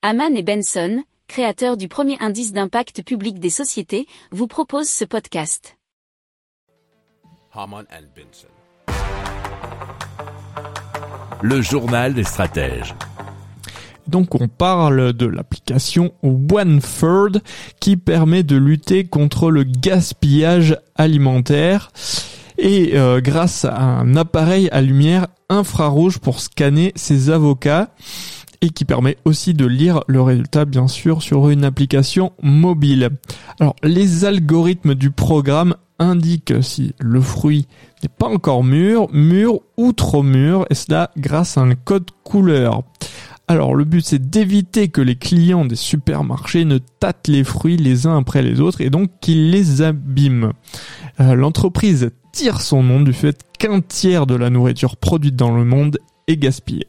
Haman et Benson, créateurs du premier indice d'impact public des sociétés, vous proposent ce podcast. Haman and Benson. Le journal des stratèges. Donc on parle de l'application OneThird qui permet de lutter contre le gaspillage alimentaire et euh, grâce à un appareil à lumière infrarouge pour scanner ses avocats et qui permet aussi de lire le résultat bien sûr sur une application mobile. Alors les algorithmes du programme indiquent si le fruit n'est pas encore mûr, mûr ou trop mûr et cela grâce à un code couleur. Alors le but c'est d'éviter que les clients des supermarchés ne tâtent les fruits les uns après les autres et donc qu'ils les abîment. Euh, l'entreprise tire son nom du fait qu'un tiers de la nourriture produite dans le monde est gaspillée.